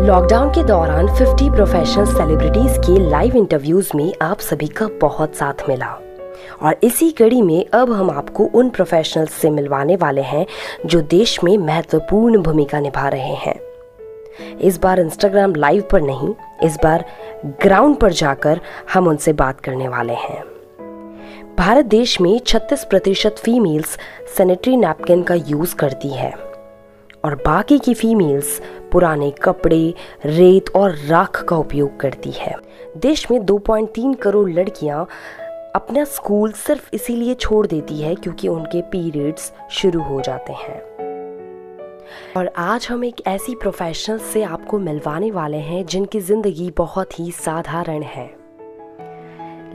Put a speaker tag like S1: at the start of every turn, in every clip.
S1: Lockdown के दौरान 50 professional celebrities के लाइव इंटरव्यूज़ में आप सभी का बहुत साथ मिला। और इसी कड़ी में अब हम आपको उन प्रोफेशनल्स से मिलवाने वाले हैं जो देश में महत्वपूर्ण भूमिका निभा रहे हैं। इस बार इंस्टाग्राम लाइव पर नहीं, इस बार ग्राउंड पर जाकर हम उनसे बात करने वाले हैं। भारत देश में 36 प्रतिशत फीमेल्स सैनिटरी नैपकिन का यूज़ करती है। और बाकी की फीमेल्स पुराने कपड़े, रेत और राख का उपयोग करती है। देश में 2.3 करोड़ लड़कियाँ अपना स्कूल सिर्फ़ इसीलिए छोड़ देती है क्योंकि उनके पीरियड्स शुरू हो जाते हैं। और आज हम एक ऐसी प्रोफेशनल से आपको मिलवाने वाले हैं जिनकी ज़िंदगी बहुत ही साधारण है।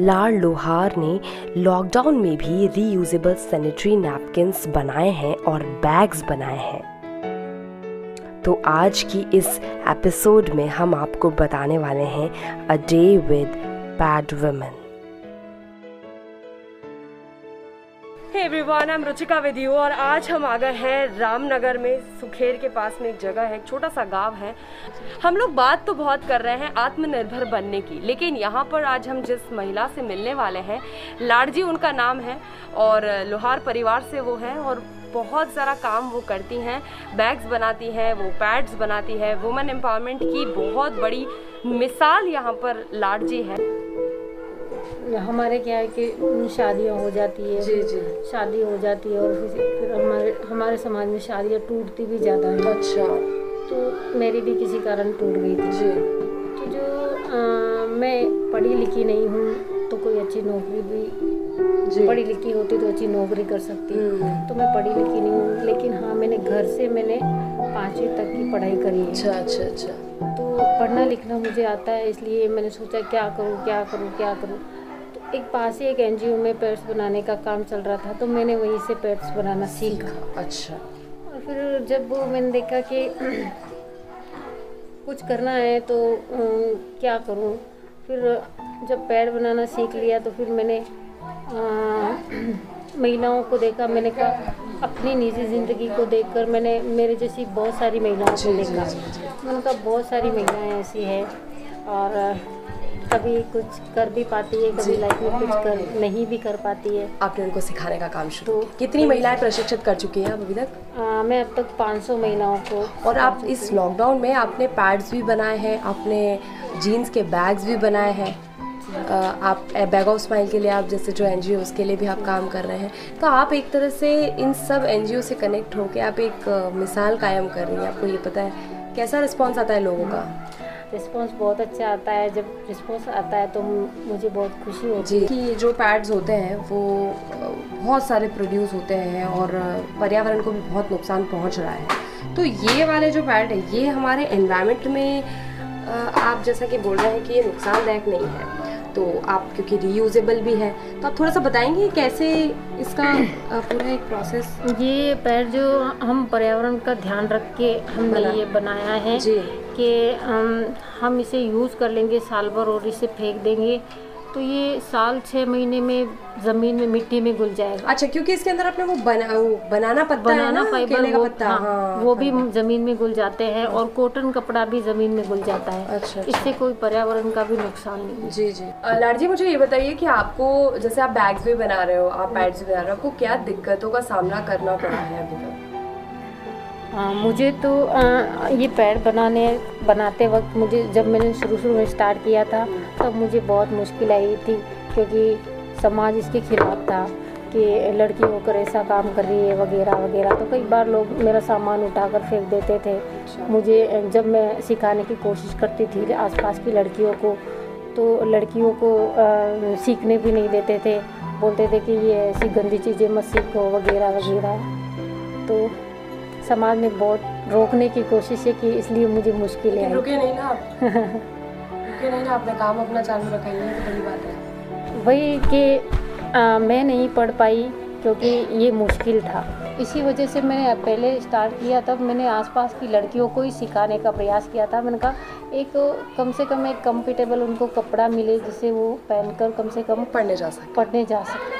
S1: लाल लोहार ने लॉकडाउन में भी रीयूजेबल सैनिटरी नैपकिन्स बनाए हैं और बैग्स बनाए हैं। तो आज की इस एपिसोड में हम आपको बताने वाले हैं a day with bad women everyone I am Ruchika with you और आज हम आ गए हैं रामनगर में, सुखेर के पास में एक जगह है, एक छोटा सा गाँव है। हम लोग बात तो बहुत कर रहे हैं आत्मनिर्भर बनने की, लेकिन यहाँ पर आज हम जिस महिला से मिलने वाले हैं, लाडजी उनका नाम है और लोहार परिवार से वो है और बहुत सारा काम वो करती हैं बैग्स बनाती हैं वो पैड्स बनाती है। वुमेन एम्पावरमेंट की बहुत बड़ी मिसाल यहाँ पर लाडजी है।
S2: हमारे क्या है कि शादियाँ हो जाती है।
S1: जी जी।
S2: शादी हो जाती है और फिर फिर हमारे हमारे समाज में शादियाँ टूटती भी ज़्यादा है।
S1: अच्छा।
S2: तो मेरी भी किसी कारण टूट गई थी।
S1: जी।
S2: तो जो आ, मैं पढ़ी लिखी नहीं हूँ तो कोई अच्छी नौकरी भी पढ़ी लिखी होती तो अच्छी नौकरी कर सकती।
S1: हम्म।
S2: तो मैं पढ़ी लिखी नहीं हूँ लेकिन हाँ मैंने घर से मैंने पाँचवीं तक की पढ़ाई करी है।
S1: अच्छा अच्छा अच्छा।
S2: तो पढ़ना लिखना मुझे आता है इसलिए मैंने सोचा क्या करूँ क्या करूँ क्या करूँ। तो एक पास ही एक एनजीओ में पेट्स बनाने का काम चल रहा था तो मैंने वहीं से पेट्स बनाना सीखा।
S1: अच्छा।
S2: और फिर जब मैंने देखा कि कुछ करना है तो क्या करूँ? फिर जब पैड बनाना सीख लिया तो फिर मैंने महिलाओं को देखा मैंने कहा अपनी निजी ज़िंदगी को देखकर मैंने मेरे जैसी बहुत सारी महिलाओं को देखा। मैंने कहा बहुत सारी महिलाएँ ऐसी हैं और कभी कुछ कर भी पाती है कभी लाइफ में कुछ कर नहीं भी कर पाती है।
S1: आपने उनको सिखाने का काम शुरू
S2: तो-
S1: कितनी महिलाएँ प्रशिक्षित कर चुकी हैं अभी तक?
S2: अ, मैं अब तक 500 महिलाओं को
S1: और आप इस लॉकडाउन में आपने पैड्स भी बनाए हैं आपने जीन्स के बैग्स भी बनाए हैं। आप बैग ऑफ़ स्माइल के लिए आप जैसे जो एनजीओ उसके लिए भी आप काम कर रहे हैं तो आप एक तरह से इन सब एनजीओ से कनेक्ट होकर आप एक मिसाल कायम कर रही हैं। आपको ये पता है कैसा रिस्पॉन्स आता है लोगों का?
S2: रिस्पॉन्स बहुत अच्छा आता है। जब रिस्पॉन्स आता है तो मुझे बहुत खुशी होती
S1: जी। कि जो पैड्स होते हैं वो बहुत सारे प्रोड्यूस होते हैं और पर्यावरण को भी बहुत नुकसान पहुँच रहा है। तो ये वाले जो पैड है ये हमारे एनवायरनमेंट में आप जैसा कि बोल रहे हैं कि ये नुकसानदायक नहीं है। तो आप क्योंकि रीयूजेबल भी है तो आप थोड़ा सा बताएँगे कैसे इसका पूरा एक प्रोसेस
S2: ये पैर जो हम पर्यावरण का ध्यान रख के हमने
S1: बना-
S2: ये बनाया है कि हम हम इसे यूज़ कर लेंगे साल भर और इसे फेंक देंगे। तो ये साल छः महीने में ज़मीन में मिट्टी में घुल जाएगा।
S1: अच्छा क्योंकि इसके अंदर आपने वो बना वो बनाना पत्ता
S2: बनाना है
S1: ना
S2: फाइबर
S1: केले का
S2: वो,
S1: पत्ता।
S2: हाँ,
S1: हाँ
S2: वो भी ज़मीन में घुल जाते हैं और कॉटन कपड़ा भी ज़मीन में घुल जाता है।
S1: अच्छा, अच्छा।
S2: इससे कोई पर्यावरण का भी नुकसान नहीं
S1: जी जी। लाडजी मुझे ये बताइए कि आपको जैसे आप बैग्स भी बना रहे हो आप पैड्स भी बना रहे हो आपको क्या दिक्कतों का सामना करना पड़ा है अभी तक?
S2: हाँ मुझे तो आ, ये पैर बनाने बनाते वक्त मुझे जब मैंने शुरू शुरू में स्टार्ट किया था तब मुझे बहुत मुश्किल आई थी क्योंकि समाज इसके खिलाफ था कि लड़की होकर ऐसा काम कर रही है वगैरह वगैरह। तो कई बार लोग मेरा सामान उठाकर फेंक देते थे। मुझे जब मैं सिखाने की कोशिश करती थी आसपास की लड़कियों को तो लड़कियों को आ, सीखने भी नहीं देते थे। बोलते थे कि ये ऐसी गंदी चीज़ें मत सीखो वगैरह वगैरह। तो समाज ने बहुत रोकने की कोशिश की इसलिए मुझे मुश्किल आई।
S1: रुके नहीं ना रुके नहीं ना आपने काम अपना चालू रखा ये तो बड़ी बात है।
S2: वही कि आ, मैं नहीं पढ़ पाई क्योंकि ये मुश्किल था। इसी वजह से मैंने पहले स्टार्ट किया तब मैंने आसपास की लड़कियों को ही सिखाने का प्रयास किया था। मैंने कहा एक कम से कम एक कम्फर्टेबल उनको कपड़ा मिले जिसे वो पहनकर कम से कम
S1: पढ़ने जा सकते
S2: पढ़ने जा सके।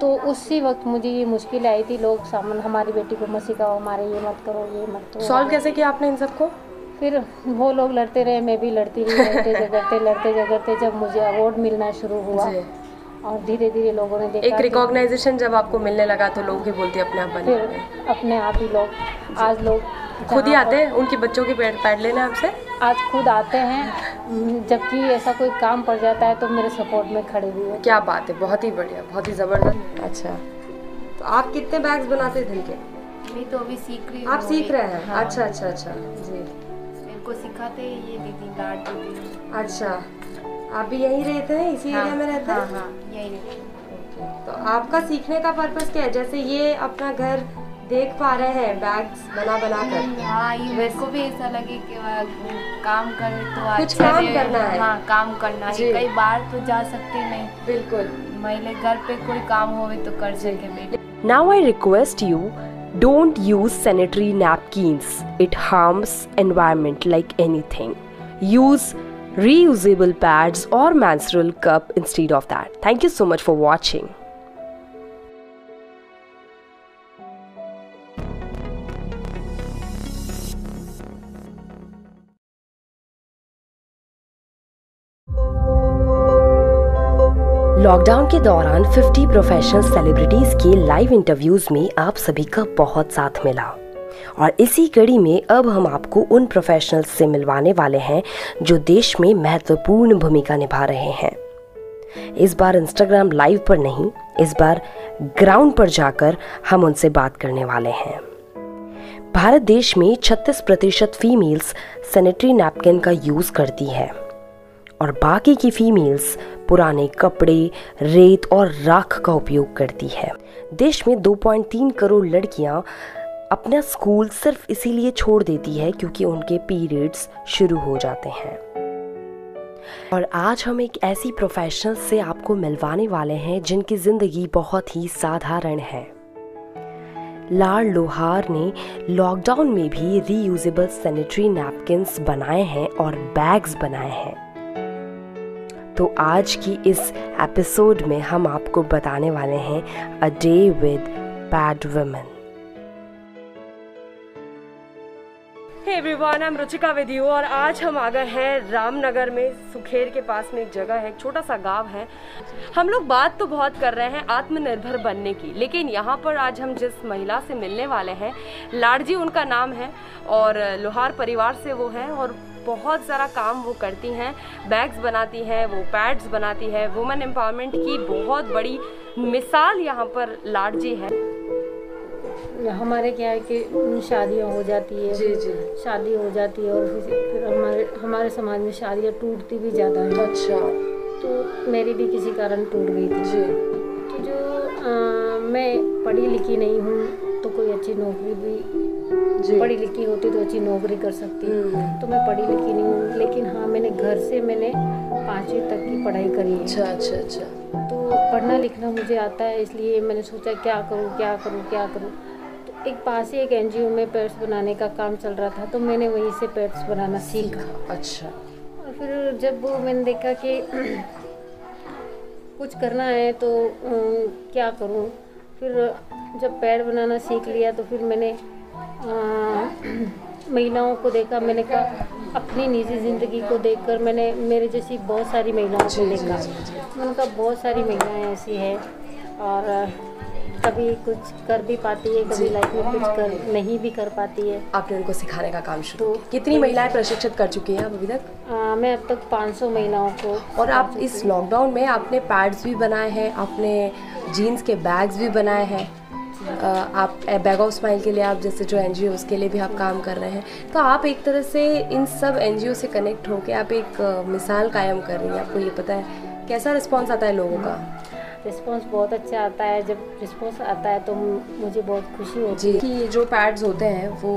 S2: तो उसी वक्त मुझे ये मुश्किल आई थी लोग सामने हमारी बेटी को मत सिखाओ हमारे ये मत करो ये मत करो।
S1: सॉल्व कैसे किया आपने इन सबको?
S2: फिर वो लोग लड़ते रहे मैं भी लड़ती रही लड़ते झगड़ते लड़ते झगड़ते जब मुझे अवार्ड मिलना शुरू हुआ। और धीरे धीरे लोगों ने देखा
S1: एक रिकॉग्नाइजेशन जब आपको मिलने लगा तो लोग भी बोलते अपने आप बने
S2: अपने आप ही लोग आज लोग
S1: खुद ही आते हैं उनके बच्चों के पैड पैड लेने आपसे?
S2: आज खुद आते हैं जबकि ऐसा कोई काम पड़ जाता है तो मेरे सपोर्ट में खड़े हुए हैं।
S1: क्या बात है बहुत ही बढ़िया बहुत ही ज़बरदस्त। अच्छा। तो आप कितने बैग्स बनाते हैं दिन के?
S3: मैं तो अभी सीख रही हूँ।
S1: आप सीख रहे हैं?
S3: हाँ,
S1: अच्छा अच्छा अच्छा। जी।
S3: मेरे को सिखाते हैं ये दीदी लाड दीदी
S1: अच्छा। आप भी यहीं रहते हैं? इसी एरिया में रहते
S3: हाँ?
S1: हैं
S3: हाँ यही रहती हूँ।
S1: तो आपका सीखने का पर्पस क्या है? जैसे ये अपना घर देख पा रहे हैं बैग्स बना बना कर
S3: हाँ को भी ऐसा लगे कि काम करे तो
S1: कुछ
S3: अच्छा
S1: काम करना है।
S3: हाँ काम करना है कई बार तो जा सकते नहीं
S1: बिल्कुल
S3: महिला घर पे कोई काम होवे तो कर सके बेटे
S1: Now I request you don't use sanitary napkins. It harms environment like anything. Use reusable pads or menstrual cup instead of that. Thank you so much for watching. Lockdown के दौरान 50 प्रोफेशनल सेलिब्रिटीज के live interviews में आप सभी का बहुत साथ मिला। और इसी कड़ी में अब हम आपको उन प्रोफेशनल्स से मिलवाने वाले हैं जो देश में महत्वपूर्ण भूमिका निभा रहे हैं। इस बार इंस्टाग्राम लाइव पर नहीं, इस बार ग्राउंड पर जाकर हम उनसे बात करने वाले हैं। भारत देश में 36 प्रतिशत फीमेल्स सैनिटरी नैपकिन का यूज़ करती है। और बाकी की फीमेल्स पुराने कपड़े, रेत और राख का उपयोग करती है। देश में 2.3 करोड़ लड़कियाँ अपना स्कूल सिर्फ़ इसीलिए छोड़ देती है क्योंकि उनके पीरियड्स शुरू हो जाते हैं। और आज हम एक ऐसी प्रोफेशनल से आपको मिलवाने वाले हैं जिनकी ज़िंदगी बहुत ही साधारण है। लाल लोहार ने लॉकडाउन में भी रीयूजेबल सैनिटरी नैपकिन्स बनाए हैं और बैग्स बनाए हैं। तो आज की इस एपिसोड में हम आपको बताने वाले हैं a day with bad women everyone I am Ruchika with you और आज हम आ गए हैं रामनगर में, सुखेर के पास में एक जगह है, एक छोटा सा गाँव है। हम लोग बात तो बहुत कर रहे हैं आत्मनिर्भर बनने की, लेकिन यहाँ पर आज हम जिस महिला से मिलने वाले हैं, लाडजी उनका नाम है और लोहार परिवार से वो हैं और बहुत सारा काम वो करती हैं बैग्स बनाती हैं वो पैड्स बनाती है। वुमेन एम्पावरमेंट की बहुत बड़ी मिसाल यहाँ पर लाडजी है।
S2: हमारे क्या है कि शादियाँ हो जाती है।
S1: जी जी।
S2: शादी हो जाती है और फिर फिर हमारे हमारे समाज में शादियाँ टूटती भी ज़्यादा है।
S1: अच्छा।
S2: तो मेरी भी किसी कारण टूट गई थी।
S1: जी।
S2: तो जो अ, मैं पढ़ी लिखी नहीं हूँ तो कोई अच्छी नौकरी भी पढ़ी लिखी होती तो अच्छी नौकरी कर सकती।
S1: हम्म।
S2: तो मैं पढ़ी लिखी नहीं हूँ लेकिन हाँ मैंने घर से मैंने पाँचवीं तक की पढ़ाई करी है।
S1: अच्छा अच्छा अच्छा।
S2: तो पढ़ना लिखना मुझे आता है इसलिए मैंने सोचा क्या करूँ क्या करूँ क्या करूँ। तो एक पास ही एक एनजीओ में पेट्स बनाने का काम चल रहा था तो मैंने वहीं से पेट्स बनाना सीखा।
S1: अच्छा।
S2: और फिर जब मैंने देखा कि कुछ करना है तो क्या करूँ? फिर जब पैर बनाना सीख लिया तो फिर मैंने महिलाओं को देखा मैंने कहा अपनी निजी ज़िंदगी को देखकर मैंने मेरे जैसी बहुत सारी महिलाओं को देखा। मैंने कहा बहुत सारी महिलाएँ ऐसी हैं और कभी कुछ कर भी पाती है कभी लाइफ में कुछ कर नहीं भी कर पाती है।
S1: आपने उनको सिखाने का काम शुरू
S2: तो-
S1: कितनी महिलाएँ प्रशिक्षित कर चुकी हैं आप अभी तक?
S2: अ, मैं अब तक 500 महिलाओं को
S1: और आप इस लॉकडाउन में आपने पैड्स भी बनाए हैं आपने जीन्स के बैग्स भी बनाए हैं। आप बैग ऑफ़ स्माइल के लिए आप जैसे जो एनजीओ उसके लिए भी आप काम कर रहे हैं तो आप एक तरह से इन सब एनजीओ से कनेक्ट होकर आप एक मिसाल कायम कर रही हैं। आपको ये पता है कैसा रिस्पॉन्स आता है लोगों का?
S2: रिस्पॉन्स बहुत अच्छा आता है। जब रिस्पॉन्स आता है तो मुझे बहुत खुशी होती
S1: जी।
S2: है।
S1: कि जो पैड्स होते हैं वो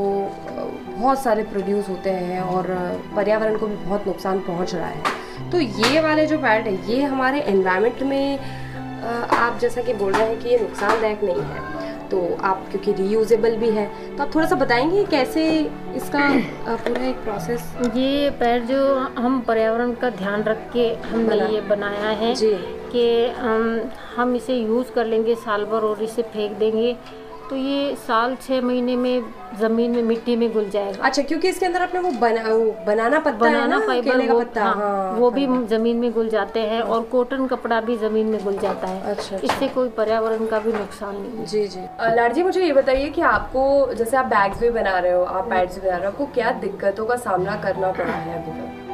S1: बहुत सारे प्रोड्यूस होते हैं और पर्यावरण को भी बहुत नुकसान पहुँच रहा है। तो ये वाले जो पैड है ये हमारे एनवायरनमेंट में आप जैसा कि बोल रहे हैं कि ये नुकसानदायक नहीं है। तो आप क्योंकि रीयूजेबल भी है तो आप थोड़ा सा बताएँगे कैसे इसका पूरा एक प्रोसेस
S2: ये पैर जो हम पर्यावरण का ध्यान रख के हमने ये बनाया है कि हम हम इसे यूज़ कर लेंगे साल भर और इसे फेंक देंगे। तो ये साल छः महीने में ज़मीन में मिट्टी में घुल जाएगा।
S1: अच्छा क्योंकि इसके अंदर अपने वो बना वो बनाना पत्ता
S2: बनाना है
S1: ना
S2: फाइबर वो,
S1: पत्ता।
S2: हाँ,
S1: हाँ,
S2: वो भी ज़मीन में घुल जाते हैं और कॉटन कपड़ा भी ज़मीन में घुल जाता है।
S1: अच्छा, अच्छा।
S2: इससे कोई पर्यावरण का भी नुकसान नहीं है।
S1: जी जी। लाडजी मुझे ये बताइए कि आपको जैसे आप बैग्स भी बना रहे हो आप पैड्स भी बना रहे हो आपको क्या दिक्कतों का सामना करना पड़ा है अभी तक?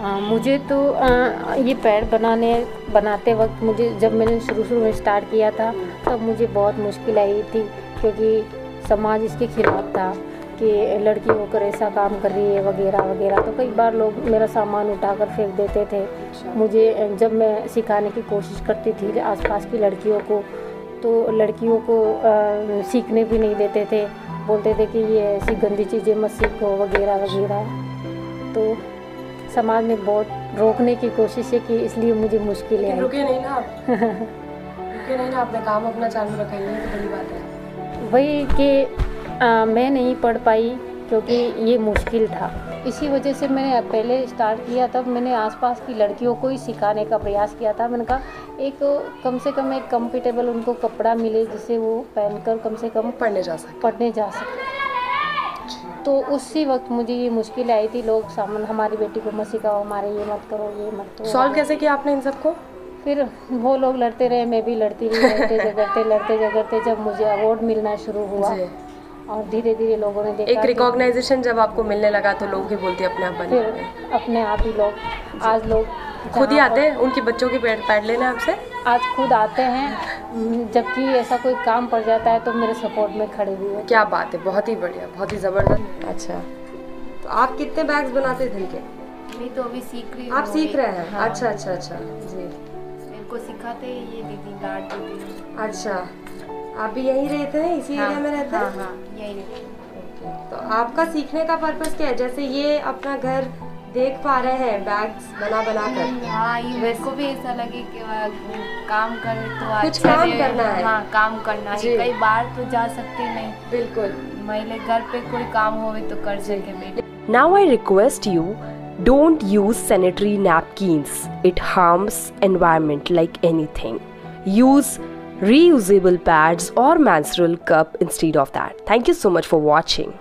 S2: हाँ मुझे तो आ, ये पैर बनाने बनाते वक्त मुझे जब मैंने शुरू शुरू में स्टार्ट किया था तब मुझे बहुत मुश्किल आई थी क्योंकि समाज इसके खिलाफ था कि लड़की होकर ऐसा काम कर रही है वगैरह वगैरह। तो कई बार लोग मेरा सामान उठाकर फेंक देते थे। मुझे जब मैं सिखाने की कोशिश करती थी आसपास की लड़कियों को तो लड़कियों को आ, सीखने भी नहीं देते थे। बोलते थे कि ये ऐसी गंदी चीज़ें मत सीखो वगैरह वगैरह। तो समाज ने बहुत रोकने की कोशिश है कि इसलिए मुझे मुश्किल है
S1: रुके नहीं ना रुके नहीं ना आपने काम अपना चालू रखा ही है तो बड़ी बात है।
S2: वही कि आ, मैं नहीं पढ़ पाई क्योंकि ये मुश्किल था। इसी वजह से मैंने पहले स्टार्ट किया तब मैंने आसपास की लड़कियों को ही सिखाने का प्रयास किया था। मैंने कहा एक कम से कम एक कम्फर्टेबल उनको कपड़ा मिले जिसे वो पहनकर कम से कम
S1: पढ़ने जा सके।
S2: पढ़ने जा सके। तो उसी वक्त मुझे ये मुश्किल आई थी लोग सामान हमारी बेटी को मत सिखाओ हमारे ये मत करो ये मत करो।
S1: सॉल्व कैसे किया आपने इन सबको?
S2: फिर वो लोग लड़ते रहे मैं भी लड़ती रही लड़ते झगड़ते लड़ते झगड़ते जब मुझे अवार्ड मिलना शुरू हुआ। और धीरे धीरे लोगों ने देखा
S1: एक रिकॉग्नाइजेशन जब आपको मिलने लगा तो लोग ही बोलते अपने आप बने
S2: फिर अपने आप ही लोग आज लोग
S1: खुद ही आते हैं उनके बच्चों के पेड़ पैड लेने आपसे?
S2: आज खुद आते हैं। जबकि ऐसा कोई काम पड़ जाता है तो मेरे सपोर्ट में खड़े भी हैं।
S1: क्या बात है बहुत ही बढ़िया बहुत ही ज़बरदस्त। अच्छा। तो आप कितने बैग्स बनाते थे इनके
S3: मैं तो अभी सीख रही हूँ।
S1: आप सीख रहे हैं?
S3: हाँ।
S1: अच्छा अच्छा अच्छा। जी।
S3: मेरे को सिखाते हैं ये दीदी लाड दीदी
S1: अच्छा। आप भी यहीं रहते हैं? इसी हाँ, एरिया में रहते
S3: हाँ?
S1: हैं
S3: हाँ यही रहती हूँ।
S1: तो आपका सीखने का पर्पस क्या है? जैसे ये अपना घर देख पा रहे हैं बैग्स बना बना कर
S3: हाँ ये को भी ऐसा लगे कि काम करे तो
S1: कुछ
S3: अच्छा
S1: काम करना है।
S3: हाँ काम करना है कई बार तो जा सकते नहीं
S1: बिल्कुल
S3: महिला घर पे कोई काम होवे तो कर सके बेटे
S1: Now I request you don't use sanitary napkins. It harms environment like anything. Use reusable pads or menstrual cup instead of that. Thank you so much for watching.